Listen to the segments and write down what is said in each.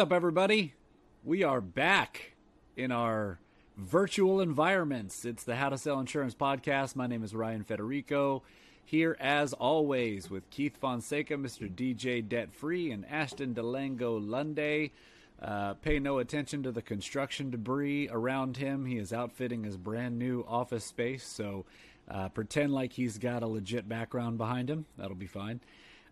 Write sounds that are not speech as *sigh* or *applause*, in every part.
up, everybody? We are back in our virtual environments. It's the How to Sell Insurance podcast. My name is Ryan Federico. Here, as always, with Keith Fonseca, Mr. DJ Debt Free, and Ashton Delango Lunday. Uh, pay no attention to the construction debris around him. He is outfitting his brand new office space, so uh, pretend like he's got a legit background behind him. That'll be fine.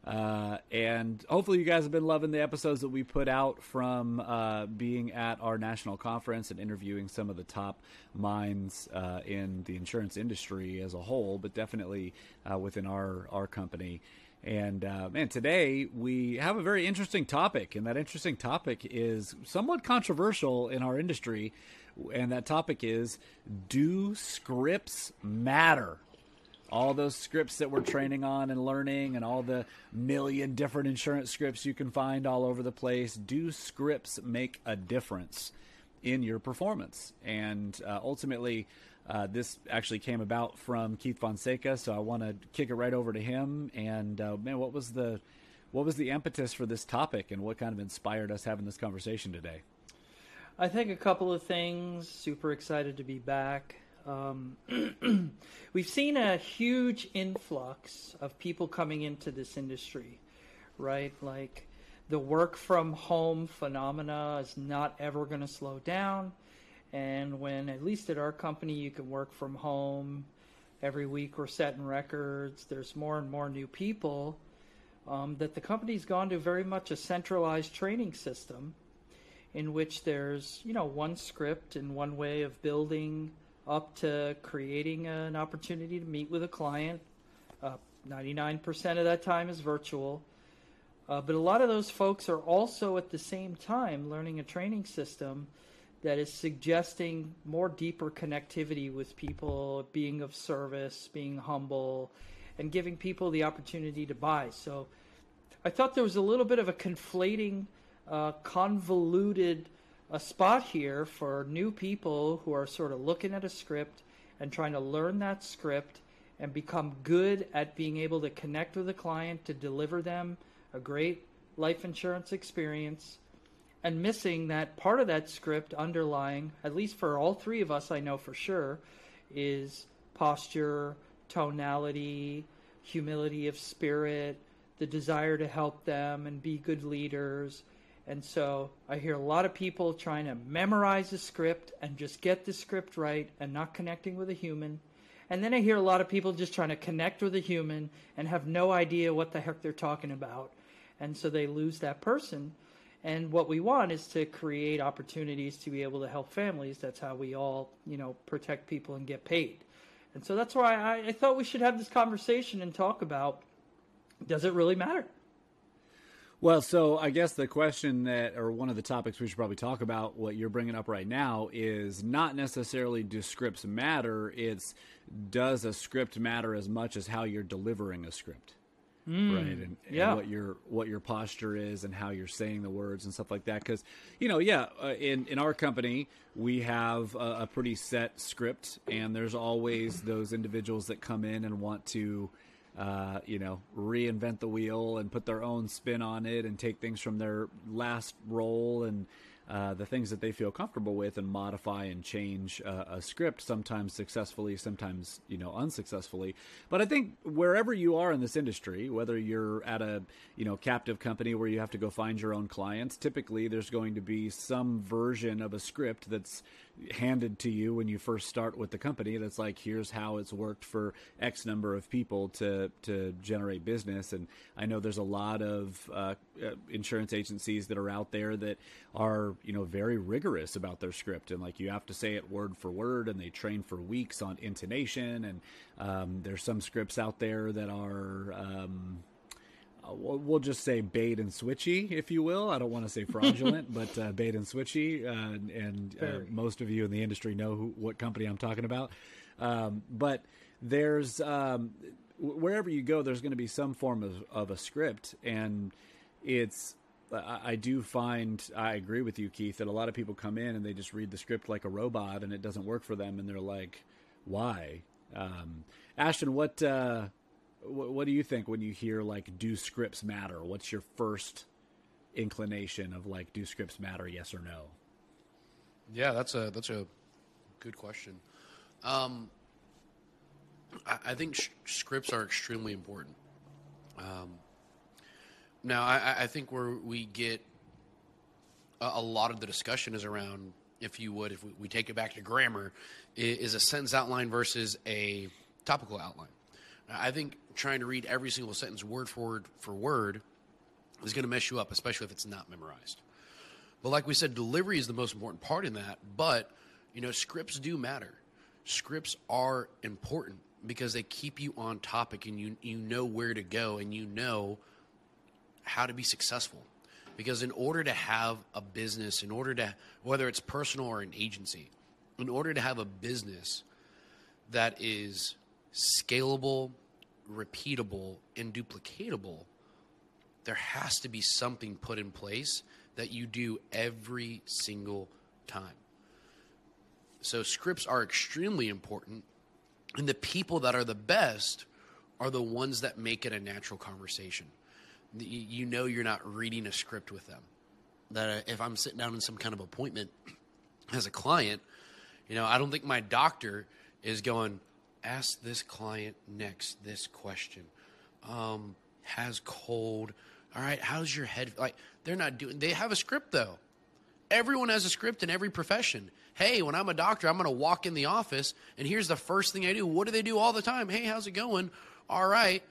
Uh, and hopefully, you guys have been loving the episodes that we put out from uh, being at our national conference and interviewing some of the top minds uh, in the insurance industry as a whole, but definitely uh, within our our company. And uh, man, today we have a very interesting topic, and that interesting topic is somewhat controversial in our industry. And that topic is Do scripts matter? All those scripts that we're training on and learning, and all the million different insurance scripts you can find all over the place. Do scripts make a difference in your performance? And uh, ultimately, uh, this actually came about from Keith Fonseca, so I want to kick it right over to him. And uh, man, what was the what was the impetus for this topic, and what kind of inspired us having this conversation today? I think a couple of things. Super excited to be back. Um, *clears throat* we've seen a huge influx of people coming into this industry, right? Like the work from home phenomena is not ever going to slow down. And when, at least at our company, you can work from home every week, we're setting records. There's more and more new people. Um, that the company's gone to very much a centralized training system in which there's, you know, one script and one way of building up to creating an opportunity to meet with a client. Uh, 99% of that time is virtual. Uh, but a lot of those folks are also at the same time learning a training system that is suggesting more deeper connectivity with people, being of service, being humble, and giving people the opportunity to buy. So I thought there was a little bit of a conflating, uh, convoluted uh, spot here for new people who are sort of looking at a script and trying to learn that script and become good at being able to connect with a client to deliver them a great life insurance experience and missing that part of that script underlying, at least for all three of us, I know for sure, is posture, tonality, humility of spirit, the desire to help them and be good leaders. And so I hear a lot of people trying to memorize the script and just get the script right and not connecting with a human. And then I hear a lot of people just trying to connect with a human and have no idea what the heck they're talking about. And so they lose that person. And what we want is to create opportunities to be able to help families. That's how we all, you know, protect people and get paid. And so that's why I, I thought we should have this conversation and talk about does it really matter? Well, so I guess the question that, or one of the topics we should probably talk about, what you're bringing up right now, is not necessarily do scripts matter. It's does a script matter as much as how you're delivering a script mm, right and, and what your what your posture is and how you're saying the words and stuff like that because you know yeah uh, in in our company we have a, a pretty set script and there's always those individuals that come in and want to uh, you know, reinvent the wheel and put their own spin on it and take things from their last role and uh, the things that they feel comfortable with and modify and change uh, a script, sometimes successfully, sometimes you know unsuccessfully. But I think wherever you are in this industry, whether you're at a you know captive company where you have to go find your own clients, typically there's going to be some version of a script that's handed to you when you first start with the company that's like here's how it's worked for x number of people to to generate business. And i know there's a lot of uh, uh, insurance agencies that are out there that are you know very rigorous about their script. And like you have to say it word for word and they train for weeks on intonation. And um, there's some scripts out there that are um, we'll just say bait and switchy, if you will. I don't want to say *laughs* fraudulent, but uh, bait and switchy. Uh, and uh, most of you in the industry know who, what company I'm talking about. Um, but there's um, wherever you go, there's going to be some form of, of a script, and it's. I, I do find I agree with you, Keith, that a lot of people come in and they just read the script like a robot, and it doesn't work for them, and they're like, "Why?" Um, Ashton, what what, what do you think when you hear like do scripts matter? What's your first inclination of like, do scripts matter? Yes or no? Yeah, that's a that's a good question. Um, I, I think sh- scripts are extremely important. Um, now, I, I think where we get a, a, lot of the discussion is around, if you would, if we, we take it back to grammar, is, is a sentence outline versus a topical outline. I think trying to read every single sentence word for word for word is going to mess you up, especially if it's not memorized. But like we said, delivery is the most important part in that. But you know, scripts do matter. Scripts are important because they keep you on topic and you you know where to go and you know how to be successful. Because in order to have a business, in order to whether it's personal or an agency, in order to have a business that is scalable, repeatable, and duplicatable, there has to be something put in place that you do every single time. So scripts are extremely important, and the people that are the best are the ones that make it a natural conversation. You know you're not reading a script with them. That uh, if I'm sitting down in some kind of appointment *clears throat* as a client, you know, I don't think my doctor is going, ask this client next this question. Um, has cold. All right, how's your head? Like, they're not doing, they have a script though. Everyone has a script in every profession. Hey, when I'm a doctor, I'm going to walk in the office, and here's the first thing I do. What do they do all the time? Hey, how's it going? All right,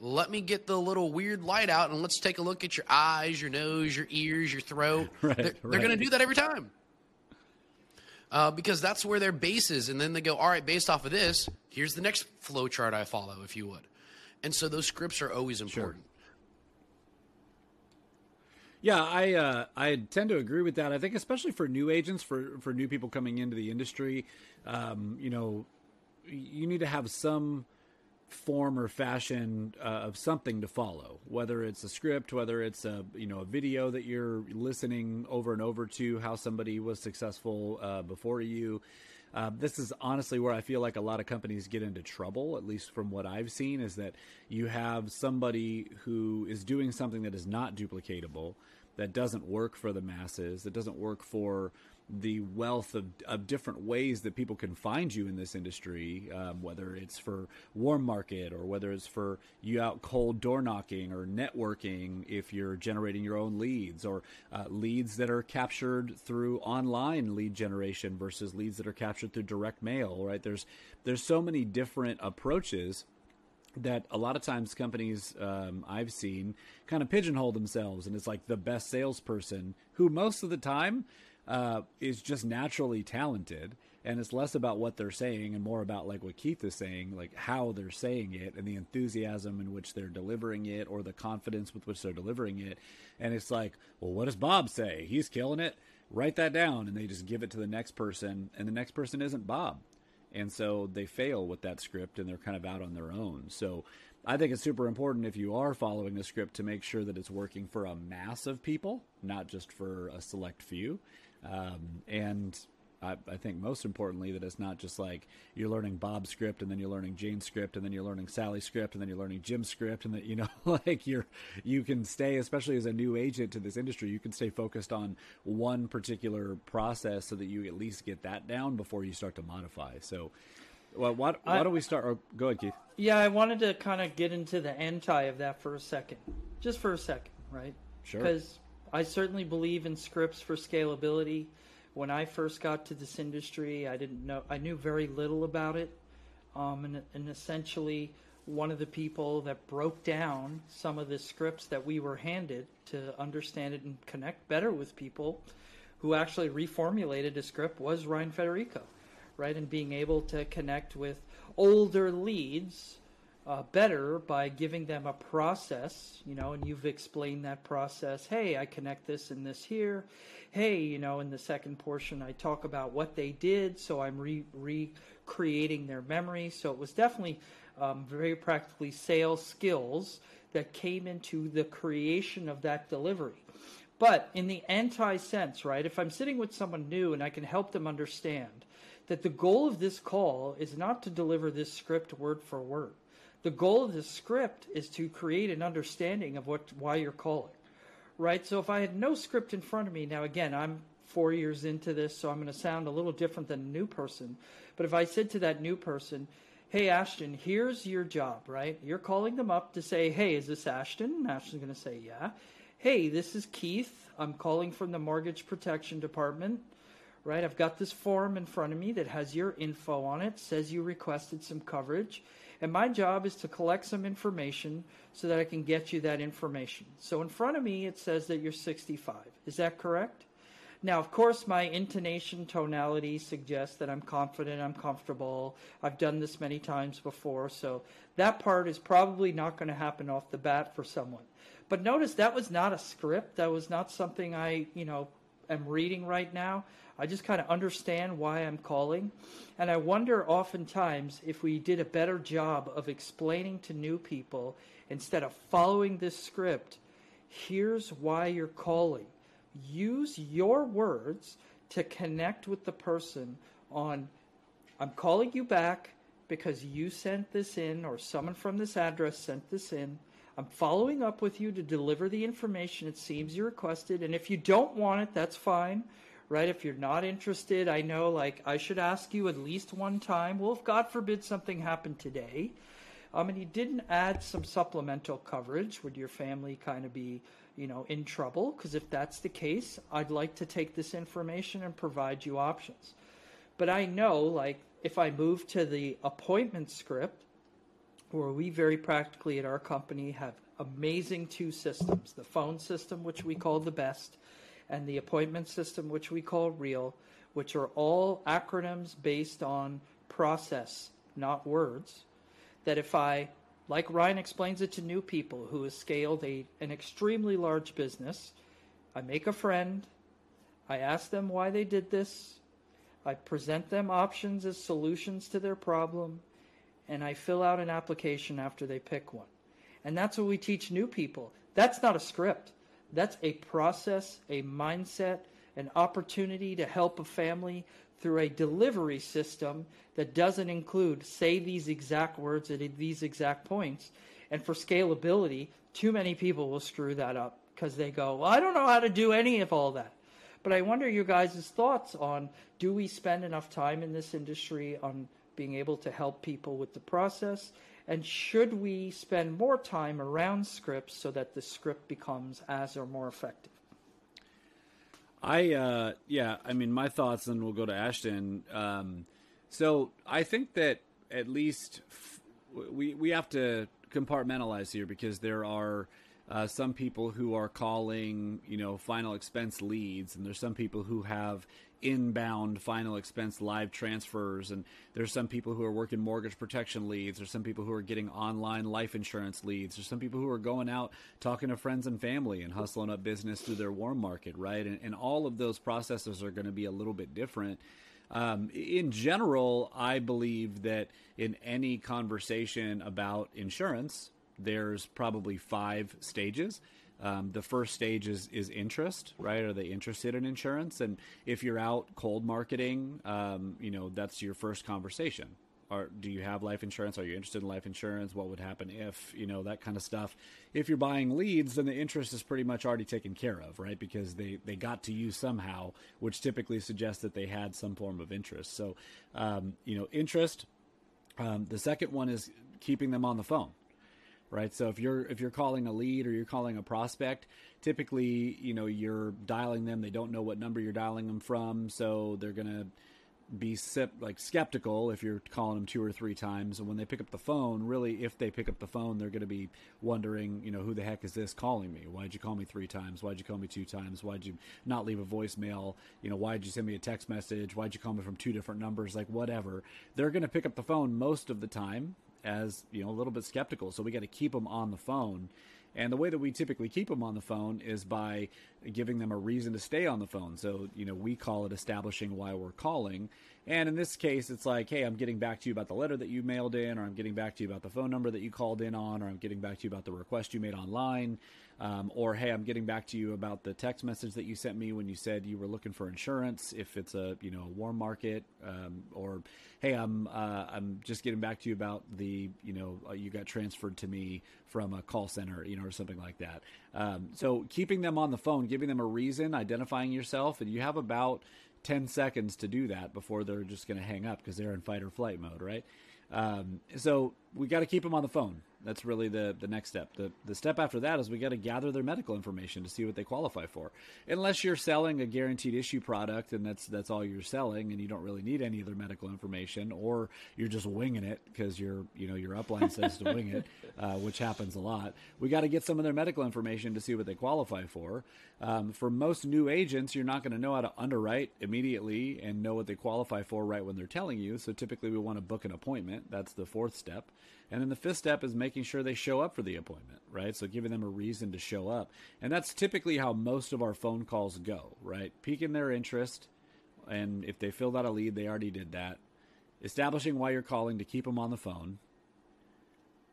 let me get the little weird light out, and let's take a look at your eyes, your nose, your ears, your throat. *laughs* right, they're, right. they're going to do that every time. Uh, because that's where their base is. And then they go, all right, based off of this, here's the next flow chart I follow, if you would. And so those scripts are always important. Sure. Yeah, I uh, I tend to agree with that. I think especially for new agents, for for new people coming into the industry, um, you know, you need to have some form or fashion uh, of something to follow. Whether it's a script, whether it's a you know a video that you're listening over and over to, how somebody was successful uh, before you. Uh, this is honestly where I feel like a lot of companies get into trouble, at least from what I've seen, is that you have somebody who is doing something that is not duplicatable, that doesn't work for the masses, that doesn't work for the wealth of, of different ways that people can find you in this industry, um, whether it's for warm market or whether it's for you out cold door knocking or networking if you're generating your own leads or uh, leads that are captured through online lead generation versus leads that are captured through direct mail, right? There's, there's so many different approaches that a lot of times companies um, I've seen kind of pigeonhole themselves, and it's like the best salesperson who most of the time uh, is just naturally talented, and it's less about what they're saying and more about like what Keith is saying, like how they're saying it and the enthusiasm in which they're delivering it or the confidence with which they're delivering it. And it's like, well, what does Bob say? He's killing it. Write that down, and they just give it to the next person, and the next person isn't Bob and so they fail with that script and they're kind of out on their own. So I think it's super important if you are following a script to make sure that it's working for a mass of people, not just for a select few. Um, and I, I, think most importantly that it's not just like you're learning Bob's script and then you're learning Jane's script and then you're learning Sally's script and then you're learning Jim's script and that you know *laughs* like you're you can stay especially as a new agent to this industry you can stay focused on one particular process so that you at least get that down before you start to modify. So well, why, why don't we start? Oh, go ahead, Keith. Yeah, I wanted to kind of get into the anti of that for a second, just for a second, right? Sure. Because I certainly believe in scripts for scalability when I first got to this industry, I didn't know, I knew very little about it. Um, and, and essentially, one of the people that broke down some of the scripts that we were handed to understand it and connect better with people who actually reformulated a script was Ryan Federico, right? And being able to connect with older leads uh, better by giving them a process, you know, and you've explained that process. Hey, I connect this and this here. Hey, you know, in the second portion, I talk about what they did, so I'm re- recreating their memory. So it was definitely um, very practically sales skills that came into the creation of that delivery. But in the anti sense, right, if I'm sitting with someone new and I can help them understand that the goal of this call is not to deliver this script word for word the goal of the script is to create an understanding of what why you're calling, right? So if I had no script in front of me, now again, I'm four years into this, so I'm going to sound a little different than a new person. But if I said to that new person, hey, Ashton, here's your job, right? You're calling them up to say, hey, is this Ashton? And Ashton's going to say, yeah. Hey, this is Keith. I'm calling from the Mortgage Protection Department, right? I've got this form in front of me that has your info on it, says you requested some coverage. And my job is to collect some information so that I can get you that information. So in front of me, it says that you're 65. Is that correct? Now, of course, my intonation, tonality suggests that I'm confident, I'm comfortable. I've done this many times before, so that part is probably not going to happen off the bat for someone. But notice that was not a script. That was not something I, you know, am reading right now. I just kind of understand why I'm calling. And I wonder oftentimes if we did a better job of explaining to new people instead of following this script, here's why you're calling use your words to connect with the person on I'm calling you back because you sent this in or someone from this address sent this in. I'm following up with you to deliver the information it seems you requested. And if you don't want it, that's fine, right? If you're not interested, I know like I should ask you at least one time. Well, if God forbid something happened today, um, and you didn't add some supplemental coverage, would your family kind of be you know, in trouble, because if that's the case, I'd like to take this information and provide you options. But I know, like, if I move to the appointment script, where we very practically at our company have amazing two systems the phone system, which we call the best, and the appointment system, which we call real, which are all acronyms based on process, not words. That if I like Ryan explains it to new people who has scaled a, an extremely large business. I make a friend. I ask them why they did this. I present them options as solutions to their problem. And I fill out an application after they pick one. And that's what we teach new people. That's not a script. That's a process, a mindset, an opportunity to help a family through a delivery system that doesn't include say these exact words at these exact points. And for scalability, too many people will screw that up because they go, well, I don't know how to do any of all that. But I wonder your guys' thoughts on do we spend enough time in this industry on being able to help people with the process? And should we spend more time around scripts so that the script becomes as or more effective? I uh, yeah, I mean my thoughts, and we'll go to Ashton. Um, so I think that at least f- we we have to compartmentalize here because there are uh, some people who are calling you know final expense leads, and there's some people who have inbound final expense live transfers and there's some people who are working mortgage protection leads there's some people who are getting online life insurance leads there's some people who are going out talking to friends and family and hustling up business through their warm market right? And, and all of those processes are going to be a little bit different. Um, in general i believe that in any conversation about insurance there's probably five stages um, the first stage is, is interest, right? Are they interested in insurance? And if you're out cold marketing, um, you know, that's your first conversation. Are, do you have life insurance? Are you interested in life insurance? What would happen if, you know, that kind of stuff. If you're buying leads, then the interest is pretty much already taken care of, right? Because they, they got to you somehow, which typically suggests that they had some form of interest. So, um, you know, interest. Um, the second one is keeping them on the phone, right? So if you're if you're calling a lead or you're calling a prospect, typically you know you're dialing them. They don't know what number you're dialing them from, so they're gonna be like skeptical if you're calling them two or three times. And when they pick up the phone really if they pick up the phone they're to be wondering you know who the heck is this calling me? Why'd you call me three times? Why'd you call me two times? Why'd you not leave a voicemail? You know why'd you send me a text message? Why'd you call me from two different numbers? Like whatever. They're to pick up the phone most of the time as you know a little bit skeptical. So we got to keep them on the phone. And the way that we typically keep them on the phone is by giving them a reason to stay on the phone. So, you know, we call it establishing why we're calling. And in this case, it's like, hey, I'm getting back to you about the letter that you mailed in, or I'm getting back to you about the phone number that you called in on, or I'm getting back to you about the request you made online, um, or hey, I'm getting back to you about the text message that you sent me when you said you were looking for insurance, if it's a you know a warm market, um, or hey, I'm uh, I'm just getting back to you about the you know uh, you got transferred to me from a call center, you know, or something like that. Um, so keeping them on the phone, giving them a reason, identifying yourself, and you have about 10 seconds to do that before they're just going to hang up because they're in fight or flight mode, right? Um, so we got to keep them on the phone. That's really the, the next step. The, the step after that is we got to gather their medical information to see what they qualify for. Unless you're selling a guaranteed issue product and that's that's all you're selling and you don't really need any of their medical information, or you're just winging it because your you know your upline says to wing it, *laughs* uh, which happens a lot. We got to get some of their medical information to see what they qualify for. Um, for most new agents, you're not going to know how to underwrite immediately and know what they qualify for right when they're telling you. So typically, we want to book an appointment. That's the fourth step. And then the fifth step is making sure they show up for the appointment, right? So giving them a reason to show up. And that's typically how most of our phone calls go, right? Piquing their interest. And if they filled out a lead, they already did that. Establishing why you're calling to keep them on the phone.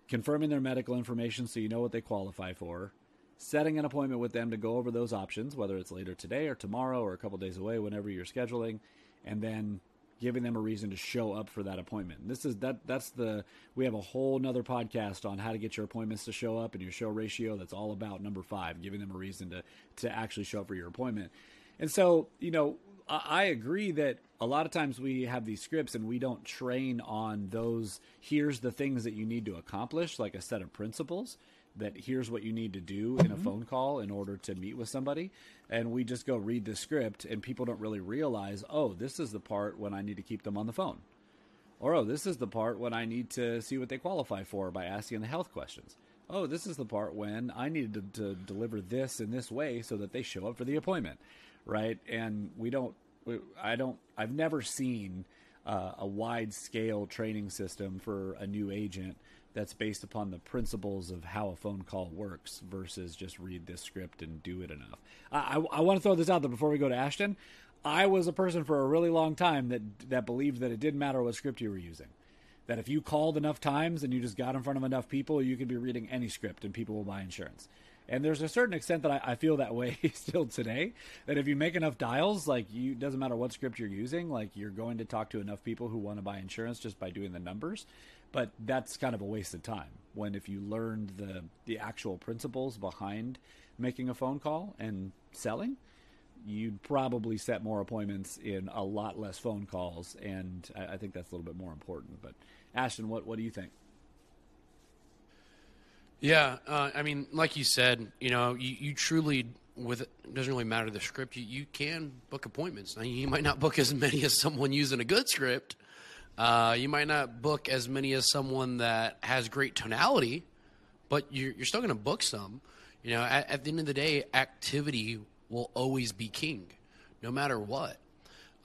Confirming their medical information so you know what they qualify for. Setting an appointment with them to go over those options, whether it's later today or tomorrow or a couple days away, whenever you're scheduling. And then giving them a reason to show up for that appointment. This is that that's the we have a whole nother podcast on how to get your appointments to show up and your show ratio. That's all about number five, giving them a reason to to actually show up for your appointment. And so, you know, I, I agree that a lot of times we have these scripts and we don't train on those. Here's the things that you need to accomplish, like a set of principles that here's what you need to do in a mm-hmm. phone call in order to meet with somebody and we just go read the script and people don't really realize oh this is the part when i need to keep them on the phone. Or oh this is the part when i need to see what they qualify for by asking the health questions. Oh this is the part when i need to, to deliver this in this way so that they show up for the appointment right? And we don't we, i don't i've never seen uh, a wide scale training system for a new agent that's based upon the principles of how a phone call works versus just read this script and do it enough. I, I, I want to throw this out there before we go to Ashton. I was a person for a really long time that that believed that it didn't matter what script you were using. That if you called enough times and you just got in front of enough people, you could be reading any script and people will buy insurance. And there's a certain extent that I, I feel that way *laughs* still today. That if you make enough dials, like you doesn't matter what script you're using, like you're going to talk to enough people who want to buy insurance just by doing the numbers but that's kind of a waste of time when if you learned the the actual principles behind making a phone call and selling you'd probably set more appointments in a lot less phone calls. And I, I think that's a little bit more important. But ashton what, what do you think? Yeah uh, i mean like you said you know you, you truly with it doesn't really matter the script you, you can book appointments. Now you might not book as many as someone using a good script uh, you might not book as many as someone that has great tonality, but you're, you're still going to book some. You know, at, at, the end of the day, activity will always be king, no matter what.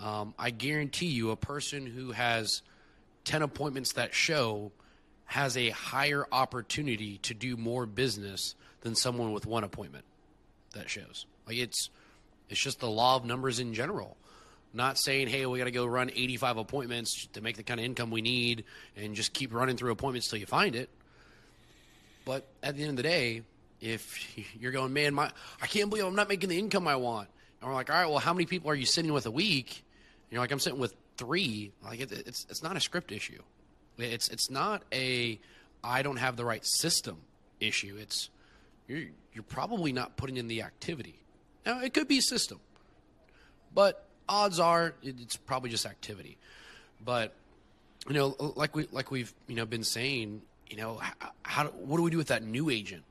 Um, I guarantee you, a person who has 10 appointments that show has a higher opportunity to do more business than someone with one appointment that shows. Like it's it's just the law of numbers in general. Not saying, hey, we got to go run 85 appointments to make the kind of income we need and just keep running through appointments till you find it. But at the end of the day, if *laughs* you're going, man, my I can't believe I'm not making the income I want. And we're like, all right, well, how many people are you sitting with a week? And you're like, I'm sitting with three. Like, it, it's it's not a script issue. It's it's not a I don't have the right system issue. It's you're you're probably not putting in the activity. Now, it could be system, but odds are it's probably just activity. But you know, like we like we've you know been saying, you know, how, how what do we do with that new agent?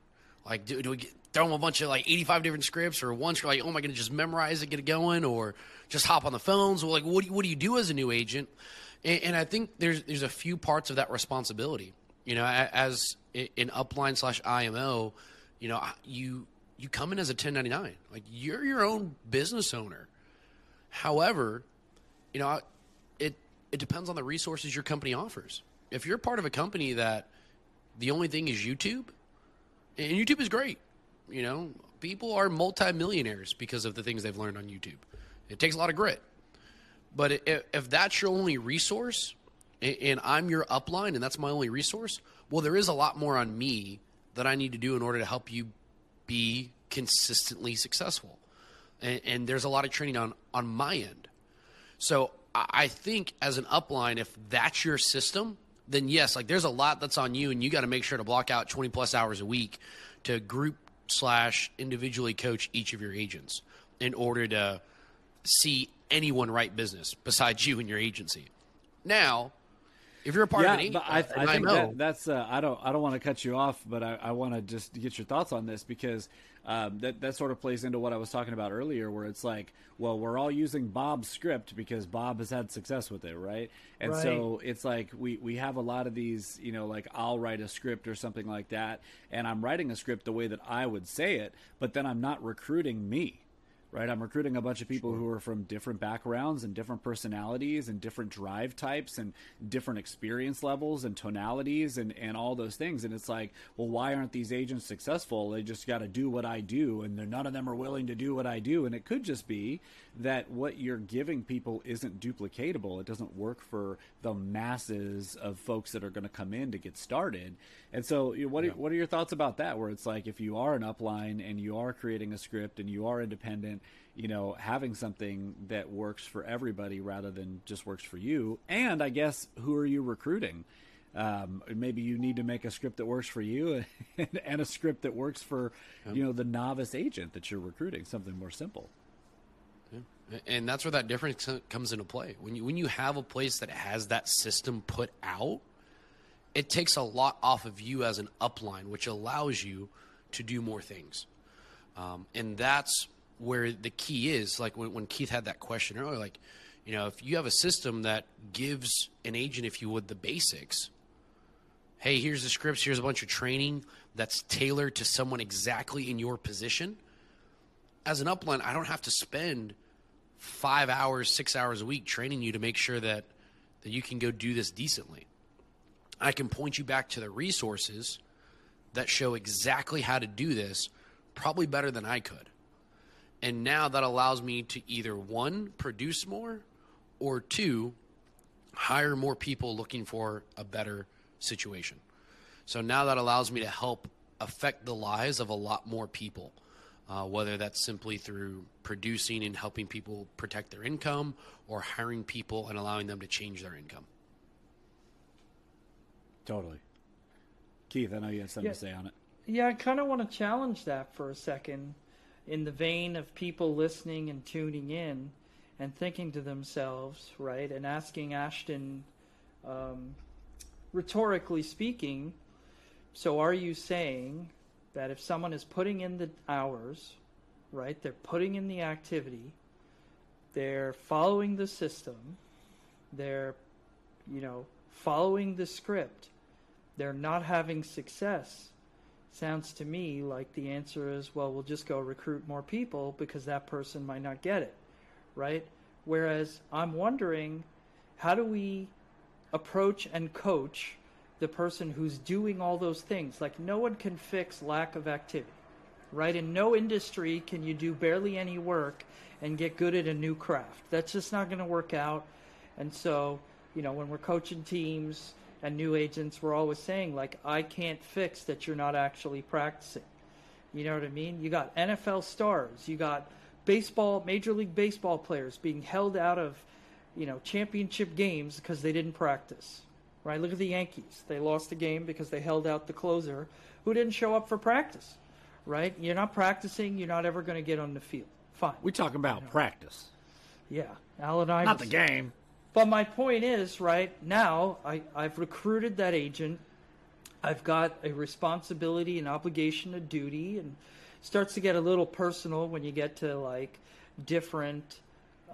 Like, do, do we get, throw them a bunch of like 85 different scripts, or script like, oh, am I going to just memorize it, get it going, or just hop on the phones? Well, like, what do you, what do you do as a new agent? And, and I think there's there's a few parts of that responsibility. You know, as in upline slash IMO, you know, you you come in as a 1099, like you're your own business owner. However, you know, it it depends on the resources your company offers. If you're part of a company that the only thing is YouTube, and YouTube is great, you know, people are multimillionaires because of the things they've learned on YouTube. It takes a lot of grit. But if, if that's your only resource, and I'm your upline, and that's my only resource, well, there is a lot more on me that I need to do in order to help you be consistently successful. And, and there's a lot of training on on my end. So I think as an upline, if that's your system, then yes, like there's a lot that's on you, and you got to make sure to block out 20 plus hours a week to group slash individually coach each of your agents in order to see anyone write business besides you and your agency. Now, if you're a part yeah, of an but I, I think that, that's uh, I don't I don't want to cut you off, but I, I want to just get your thoughts on this because um, that that sort of plays into what I was talking about earlier, where it's like, well, we're all using Bob's script because Bob has had success with it, right? And Right. so it's like we we have a lot of these, you know, like I'll write a script or something like that, and I'm writing a script the way that I would say it, but then I'm not recruiting me right? I'm recruiting a bunch of people who are from different backgrounds and different personalities and different drive types and different experience levels and tonalities and, and all those things. And it's like, well, why aren't these agents successful? They just got to do what I do, and they're, none of them are willing to do what I do. And it could just be that what you're giving people isn't duplicatable. It doesn't work for the masses of folks that are going to come in to get started. And so, what are, what are your thoughts about that? Where it's like, if you are an upline and you are creating a script and you are independent, you know, having something that works for everybody rather than just works for you. And I guess who are you recruiting? Um, maybe you need to make a script that works for you and, *laughs* and a script that works for, you know, the novice agent that you're recruiting. Something more simple. and that's where that difference comes into play. When you when you have a place that has that system put out, it takes a lot off of you as an upline, which allows you to do more things. Um, and that's where the key is. Like when, when Keith had that question earlier, like you know, if you have a system that gives an agent, if you would, the basics. Hey, here's the scripts. Here's a bunch of training that's tailored to someone exactly in your position. As an upline, I don't have to spend five hours, six hours a week training you to make sure that that you can go do this decently. I can point you back to the resources that show exactly how to do this, probably better than I could. And now that allows me to either one, produce more, or two, hire more people looking for a better situation. So now that allows me to help affect the lives of a lot more people, uh, whether that's simply through producing and helping people protect their income or hiring people and allowing them to change their income. Totally. Keith, I know you had something Yeah. to say on it. Yeah, I kind of want to challenge that for a second in the vein of people listening and tuning in and thinking to themselves, right, and asking Ashton, um, rhetorically speaking, so are you saying that if someone is putting in the hours, right, they're putting in the activity, they're following the system, they're, you know, following the script, they're not having success? Sounds to me like the answer is well we'll just go recruit more people because that person might not get it right? Whereas i'm wondering how do we approach and coach the person who's doing all those things? Like no one can fix lack of activity right? In no industry can you do barely any work and get good at a new craft. That's just not going to work out. And so you know when we're coaching teams and new agents we're always saying like i can't fix that you're not actually practicing. You know what i mean? You got nfl stars. You got baseball major league baseball players being held out of you know championship games because they didn't practice right? Look at the yankees. They lost the game because they held out the closer who didn't show up for practice right? You're not practicing. You're not ever going to get on the field. Fine. We talk about practice, yeah. Iverson. not the game. But my point is, right now, I, I've recruited that agent. I've got a responsibility, an obligation, a duty, and starts to get a little personal when you get to like different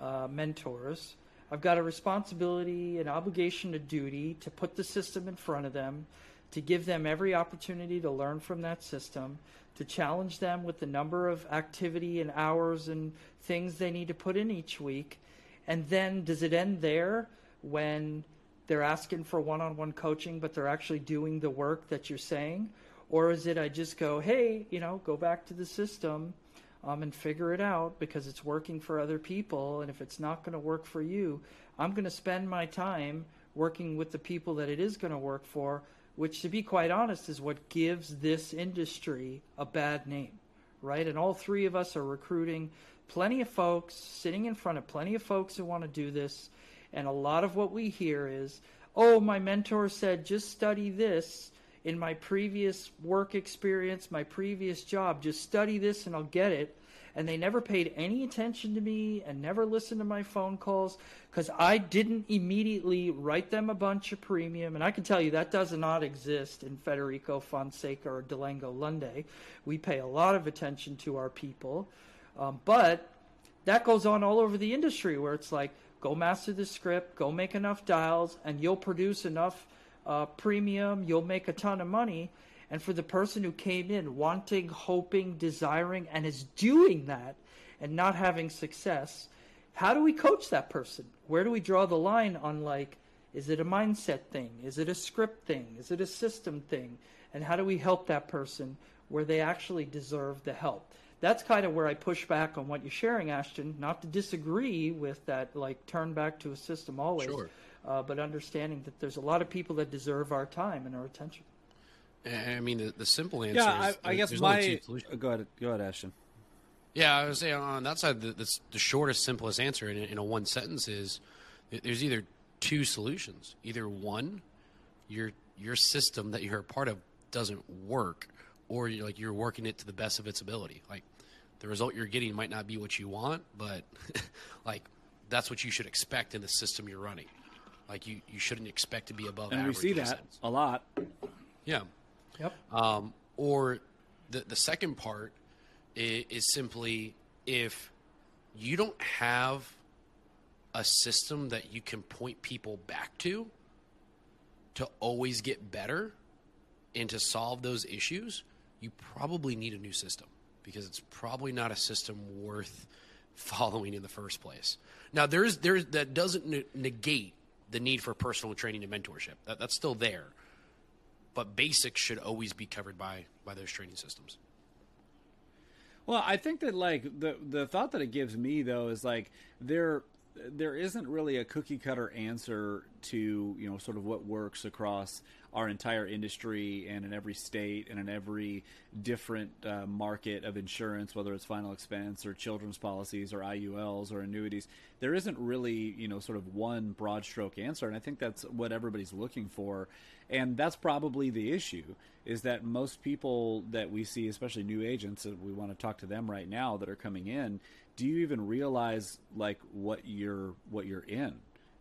uh, mentors. I've got a responsibility, an obligation, a duty to put the system in front of them, to give them every opportunity to learn from that system, to challenge them with the number of activity and hours and things they need to put in each week. And then does it end there when they're asking for one on one coaching, but they're actually doing the work that you're saying? Or is it I just go, hey, you know, go back to the system. um, and figure it out because it's working for other people. And if it's not going to work for you, I'm going to spend my time working with the people that it is going to work for, which, to be quite honest, is what gives this industry a bad name, right? And all three of us are recruiting plenty of folks, sitting in front of plenty of folks who want to do this. And a lot of what we hear is, oh, my mentor said, just study this in my previous work experience, my previous job. Just study this and I'll get it. And they never paid any attention to me and never listened to my phone calls because I didn't immediately write them a bunch of premium. And I can tell you that does not exist in Federico Fonseca or Delango Lunde. We pay a lot of attention to our people. Um, but that goes on all over the industry where it's like, go master the script, go make enough dials, and you'll produce enough uh, premium, you'll make a ton of money. And for the person who came in wanting, hoping, desiring, and is doing that and not having success, how do we coach that person? Where do we draw the line on like, is it a mindset thing? Is it a script thing? Is it a system thing? And how do we help that person where they actually deserve the help? That's kind of where I push back on what you're sharing, Ashton. Not to disagree with that, like turn back to a system always. Sure uh, but understanding that there's a lot of people that deserve our time and our attention. I mean, the, the simple answer yeah, is I, I guess my go ahead, go ahead, Ashton. Yeah, I was saying on that side, the, the, the shortest, simplest answer in a, in a one sentence is there's either two solutions. Either one, your your system that you're a part of doesn't work, or you're like you're working it to the best of its ability. Like the result you're getting might not be what you want, but *laughs* like that's what you should expect in the system you're running. Like you, you shouldn't expect to be above and average. we see that sense. a lot. Yeah. Yep. Um, or the the second part is, is simply if you don't have a system that you can point people back to to always get better and to solve those issues, you probably need a new system because it's probably not a system worth *laughs* following in the first place. Now, there's there's that doesn't negate the need for personal training and mentorship. That, that's still there, but basics should always be covered by by those training systems. Well, I think that like the the thought that it gives me though is like there there isn't really a cookie cutter answer to you know sort of what works across our entire industry and in every state and in every different uh, market of insurance, whether it's final expense or children's policies or IULs or annuities. There isn't really, you know, sort of one broad stroke answer. And I think that's what everybody's looking for. And that's probably the issue is that most people that we see, especially new agents, that we want to talk to them right now that are coming in, do you even realize like what you're what you're in?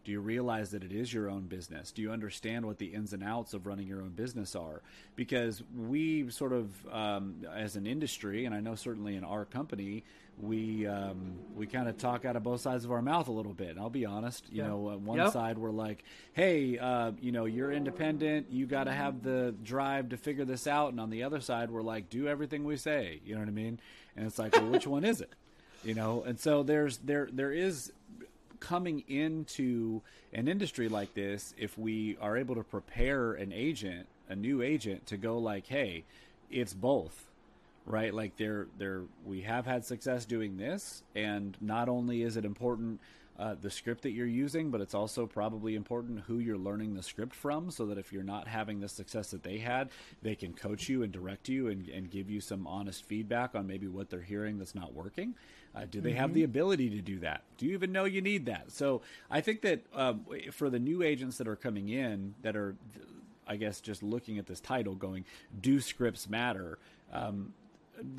Do you realize that it is your own business? Do you understand what the ins and outs of running your own business are? Because we sort of, um, as an industry, and I know certainly in our company, we um, we kind of talk out of both sides of our mouth a little bit. And I'll be honest, you yeah. know, on one yep. side we're like, "Hey, uh, you know, you're independent. You got to have the drive to figure this out." And on the other side, we're like, "Do everything we say." You know what I mean? And it's like, well, which *laughs* one is it? You know, and so there's there there is coming into an industry like this, if we are able to prepare an agent, a new agent, to go like, hey, it's both, right? Like there, there, we have had success doing this, and not only is it important uh, the script that you're using, but it's also probably important who you're learning the script from so that if you're not having the success that they had, they can coach you and direct you and, and give you some honest feedback on maybe what they're hearing that's not working. Uh, do they mm-hmm. have the ability to do that? Do you even know you need that? So I think that um, for the new agents that are coming in that are, I guess, just looking at this title going, do scripts matter? Um,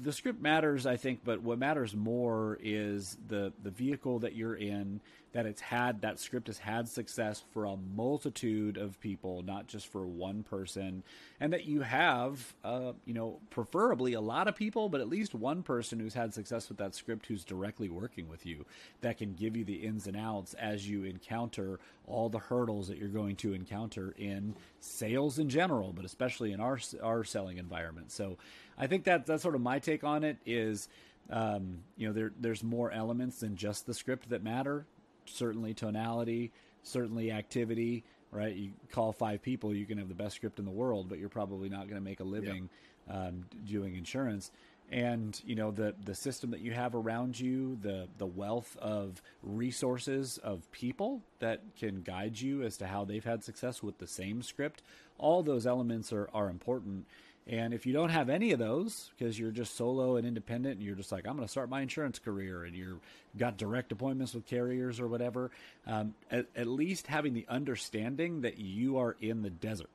the script matters, I think, but what matters more is the the vehicle that you're in. That it's had that script has had success for a multitude of people, not just for one person, and that you have, uh, you know, preferably a lot of people, but at least one person who's had success with that script who's directly working with you that can give you the ins and outs as you encounter all the hurdles that you're going to encounter in sales in general, but especially in our our selling environment. So I think that that's sort of my take on it. Is um, you know there there's more elements than just the script that matter. Certainly tonality, certainly activity. Right, you call five people, you can have the best script in the world, but you're probably not going to make a living yep. um, doing insurance. and you know the the system that you have around you the the wealth of resources of people that can guide you as to how they've had success with the same script all those elements are are important and if you don't have any of those because you're just solo and independent and you're just like i'm going to start my insurance career and you're got direct appointments with carriers or whatever um, at, at least having the understanding that you are in the desert.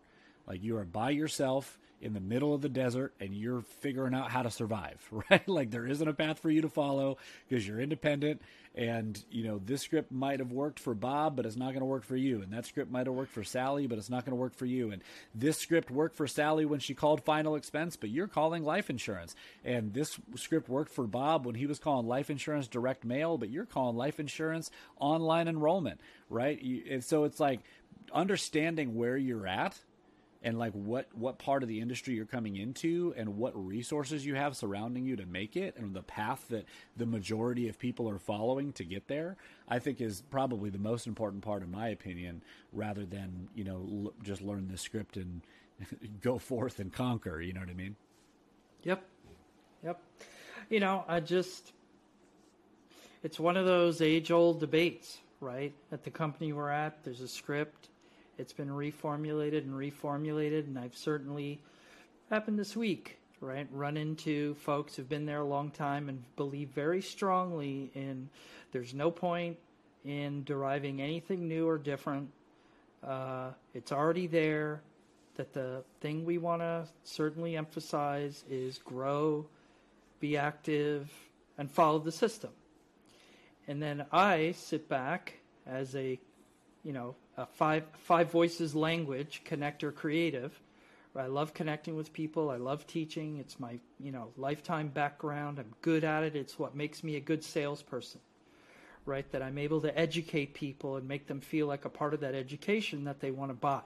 Like you are by yourself in the middle of the desert and you're figuring out how to survive, *laughs* right? Like there isn't a path for you to follow because you're independent and you know this script might have worked for Bob but it's not going to work for you and that script might have worked for Sally but it's not going to work for you and this script worked for Sally when she called final expense but you're calling life insurance and this script worked for Bob when he was calling life insurance direct mail but you're calling life insurance online enrollment, right? And so it's like understanding where you're at and like what what part of the industry you're coming into and what resources you have surrounding you to make it and the path that the majority of people are following to get there i think is probably the most important part in my opinion rather than you know l- just learn the script and *laughs* go forth and conquer you know what i mean? Yep. Yep. You know i just it's one of those age old debates right? At the company we're at there's a script it's been reformulated and reformulated, and I've certainly happened this week, right? Run into folks who've been there a long time and believe very strongly in there's no point in deriving anything new or different. Uh, it's already there. That the thing we want to certainly emphasize is grow, be active, and follow the system. And then I sit back as a, you know, five five voices language connector creative. I love connecting with people. I love teaching. It's my you know lifetime background. I'm good at it. It's what makes me a good salesperson right? That i'm able to educate people and make them feel like a part of that education that they want to buy.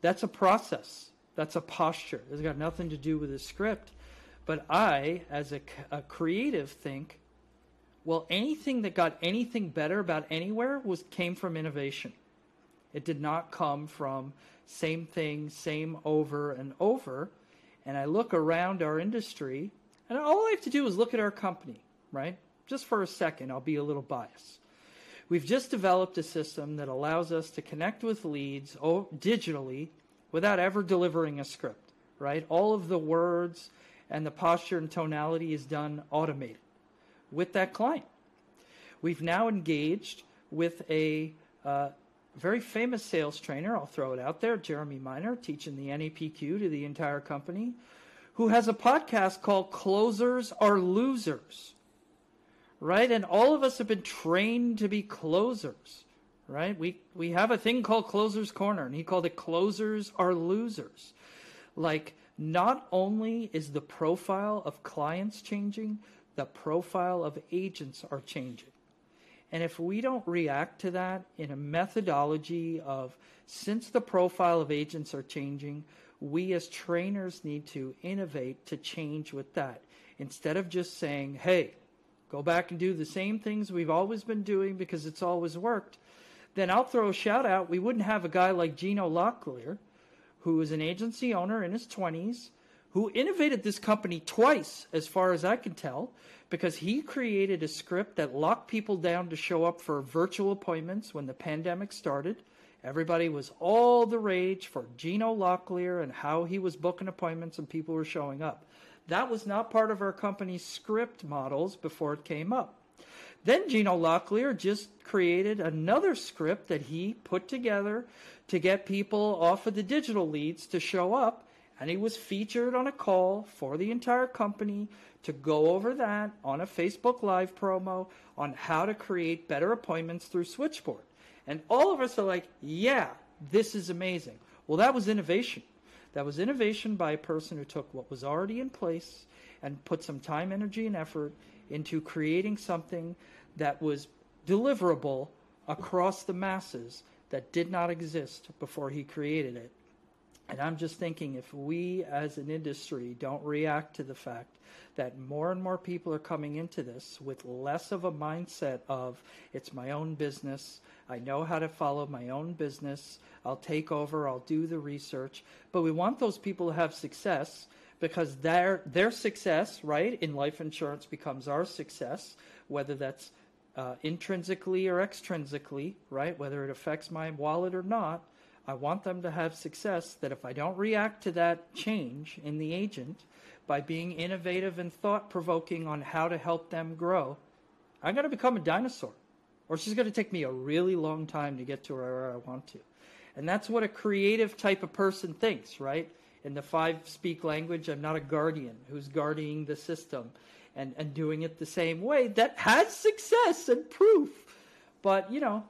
That's a process. That's a posture. It's got nothing to do with a script. But i as a, a creative think well anything that got anything better about anywhere was came from innovation it did not come from same thing, same over and over. And I look around our industry, and all I have to do is look at our company, right? Just for a second, I'll be a little biased. We've just developed a system that allows us to connect with leads digitally without ever delivering a script, right? All of the words and the posture and tonality is done automated with that client. We've now engaged with a uh, very famous sales trainer, I'll throw it out there, Jeremy Miner, teaching the NEPQ to the entire company, who has a podcast called Closers Are Losers. Right? And all of us have been trained to be closers. Right? We we have a thing called Closers Corner, and he called it Closers Are Losers. Like, not only is the profile of clients changing, the profile of agents are changing. And if we don't react to that in a methodology of since the profile of agents are changing, we as trainers need to innovate to change with that. Instead of just saying, hey, go back and do the same things we've always been doing because it's always worked, then I'll throw a shout out. We wouldn't have a guy like Gino Locklear, who is an agency owner in his 20s, who innovated this company twice, as far as I can tell, because he created a script that locked people down to show up for virtual appointments when the pandemic started. Everybody was all the rage for Gino Locklear and how he was booking appointments and people were showing up. That was not part of our company's script models before it came up. Then Gino Locklear just created another script that he put together to get people off of the digital leads to show up. And he was featured on a call for the entire company to go over that on a Facebook Live promo on how to create better appointments through Switchboard. And all of us are like, yeah, this is amazing. Well, that was innovation. That was innovation by a person who took what was already in place and put some time, energy, and effort into creating something that was deliverable across the masses that did not exist before he created it. And I'm just thinking if we as an industry don't react to the fact that more and more people are coming into this with less of a mindset of it's my own business, I know how to follow my own business, I'll take over, I'll do the research, but we want those people to have success because their their success, right, in life insurance becomes our success, whether that's uh, intrinsically or extrinsically, right, whether it affects my wallet or not. I want them to have success. That if I don't react to that change in the agent by being innovative and thought provoking on how to help them grow, I'm going to become a dinosaur, or just going to take me a really long time to get to where I want to. And that's what a creative type of person thinks, right? In the five speak language, I'm not a guardian who's guarding the system and, and doing it the same way that has success and proof. But, you know,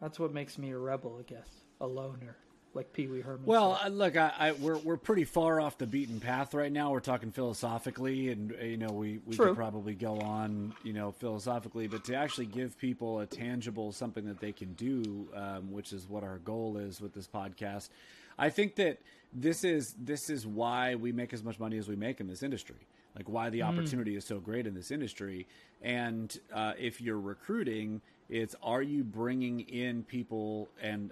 that's what makes me a rebel, I guess, a loner like Pee Wee Herman. Well, uh, look, I, I, we're we're pretty far off the beaten path right now. We're talking philosophically, and uh, you know, we we True. could probably go on, you know, philosophically, but to actually give people a tangible something that they can do, um, which is what our goal is with this podcast. I think that this is this is why we make as much money as we make in this industry. Like why the opportunity is so great in this industry, and uh, if you're recruiting, it's are you bringing in people and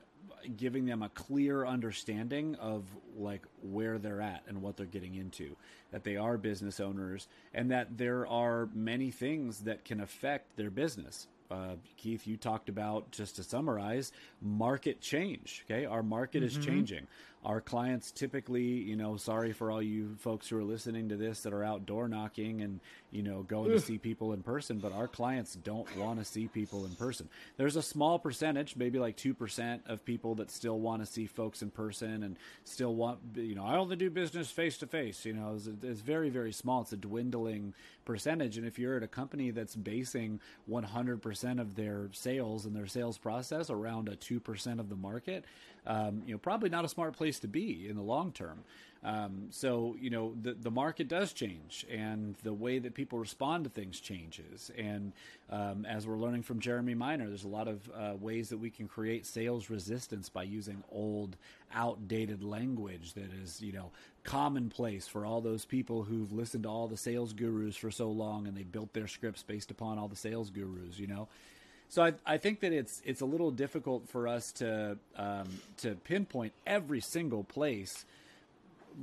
giving them a clear understanding of like where they're at and what they're getting into that they are business owners and that there are many things that can affect their business uh, keith you talked about just to summarize market change okay? Our market is changing. Our clients typically you know sorry for all you folks who are listening to this that are out door knocking and you know going to see people in person but our clients don't want to see people in person. There's a small percentage maybe like 2% of people that still want to see folks in person and still want you know i only do business face to face you know it's, it's very very small. It's a dwindling percentage. And if you're at a company that's basing 100% of their sales and their sales process around a 2% of the market um, you know probably not a smart place to be in the long term um, so you know the the market does change, and the way that people respond to things changes. And um, as we're learning from Jeremy Miner, there's a lot of uh, ways that we can create sales resistance by using old, outdated language that is you know commonplace for all those people who've listened to all the sales gurus for so long, and they built their scripts based upon all the sales gurus. You know. So I, I think that it's it's a little difficult for us to um, to pinpoint every single place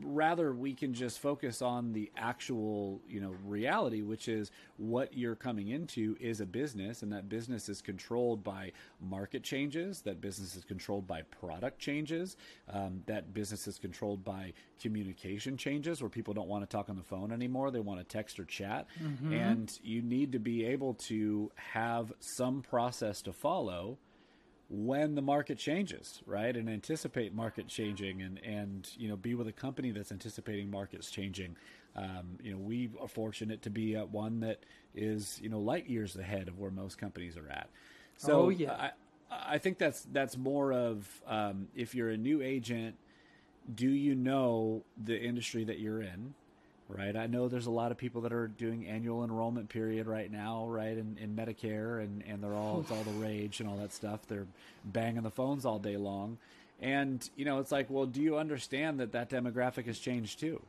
rather we can just focus on the actual you know reality which is what you're coming into is a business and that business is controlled by market changes that business is controlled by product changes um, that business is controlled by communication changes where people don't want to talk on the phone anymore they want to text or chat. And you need to be able to have some process to follow when the market changes, right? And anticipate market changing and, and you know, be with a company that's anticipating markets changing. Um, you know, we are fortunate to be at one that is, you know, light years ahead of where most companies are at. So Oh, yeah. I, I think that's that's more of um, if you're a new agent, do you know the industry that you're in? Right. I know there's a lot of people that are doing annual enrollment period right now, right, in, in Medicare, and, and they're all it's all the rage and all that stuff. They're banging the phones all day long, and you know it's like, well, do you understand that that demographic has changed too?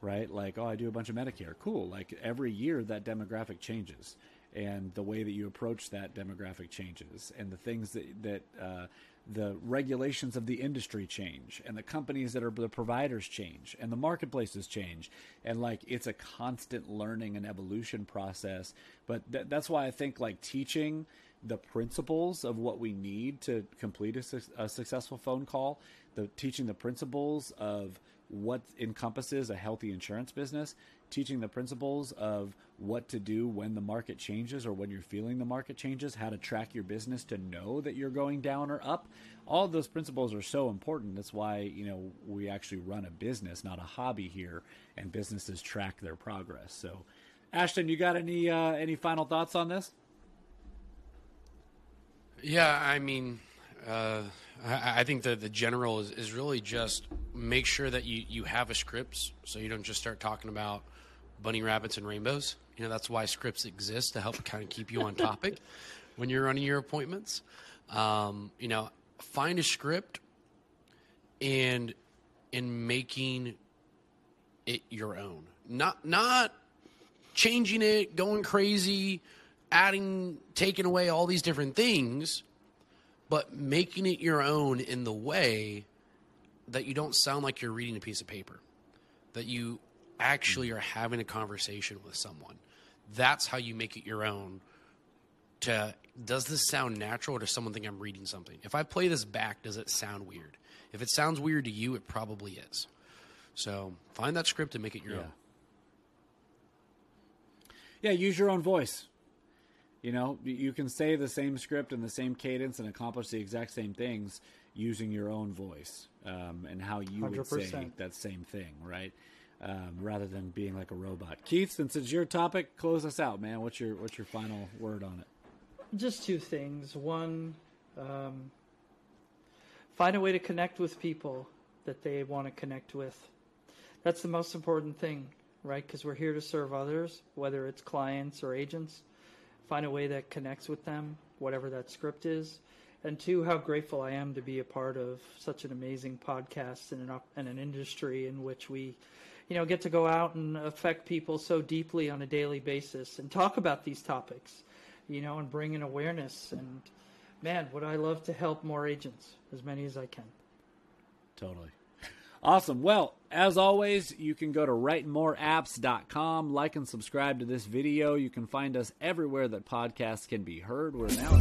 Right. Like, oh, I do a bunch of Medicare. Cool. Like every year that demographic changes, and the way that you approach that demographic changes, and the things that that uh, the regulations of the industry change and the companies that are the providers change and the marketplaces change. And like it's a constant learning and evolution process. But th- that's why i think like teaching the principles of what we need to complete a, suc- a successful phone call the teaching the principles of what encompasses a healthy insurance business, teaching the principles of what to do when the market changes or when you're feeling the market changes, how to track your business to know that you're going down or up. All those principles are so important. That's why, you know, we actually run a business, not a hobby here, and businesses track their progress. So, Ashton, you got any uh, any final thoughts on this? Yeah, I mean, uh, I, I think that the general is, is really just make sure that you, you have a script so you don't just start talking about bunny rabbits and rainbows. You know, that's why scripts exist to help kind of keep you on topic *laughs* when you're running your appointments. Um, you know, find a script and in making it your own. Not not changing it, going crazy, adding, taking away all these different things, but making it your own in the way that you don't sound like you're reading a piece of paper. that you actually are having a conversation with someone. That's how you make it your own. To does this sound natural or does someone think I'm reading something? If I play this back, does it sound weird? If it sounds weird to you, it probably is. So find that script and make it your Yeah. own. Yeah, use your own voice. You know, you can say the same script and the same cadence and accomplish the exact same things using your own voice um, and how you would say that same thing, right? Um, rather than being like a robot. Keith, since it's your topic, close us out, man. What's your what's your final word on it? Just two things. One, um, find a way to connect with people that they want to connect with. That's the most important thing, right? Because we're here to serve others, whether it's clients or agents. Find a way that connects with them, whatever that script is. And two, how grateful I am to be a part of such an amazing podcast and an, and an industry in which we, you know, get to go out and affect people so deeply on a daily basis and talk about these topics, you know, and bring in awareness. And man, would I love to help more agents, as many as I can. Totally. Awesome. Well, as always, you can go to writemoreapps.com, like and subscribe to this video. You can find us everywhere that podcasts can be heard. We're now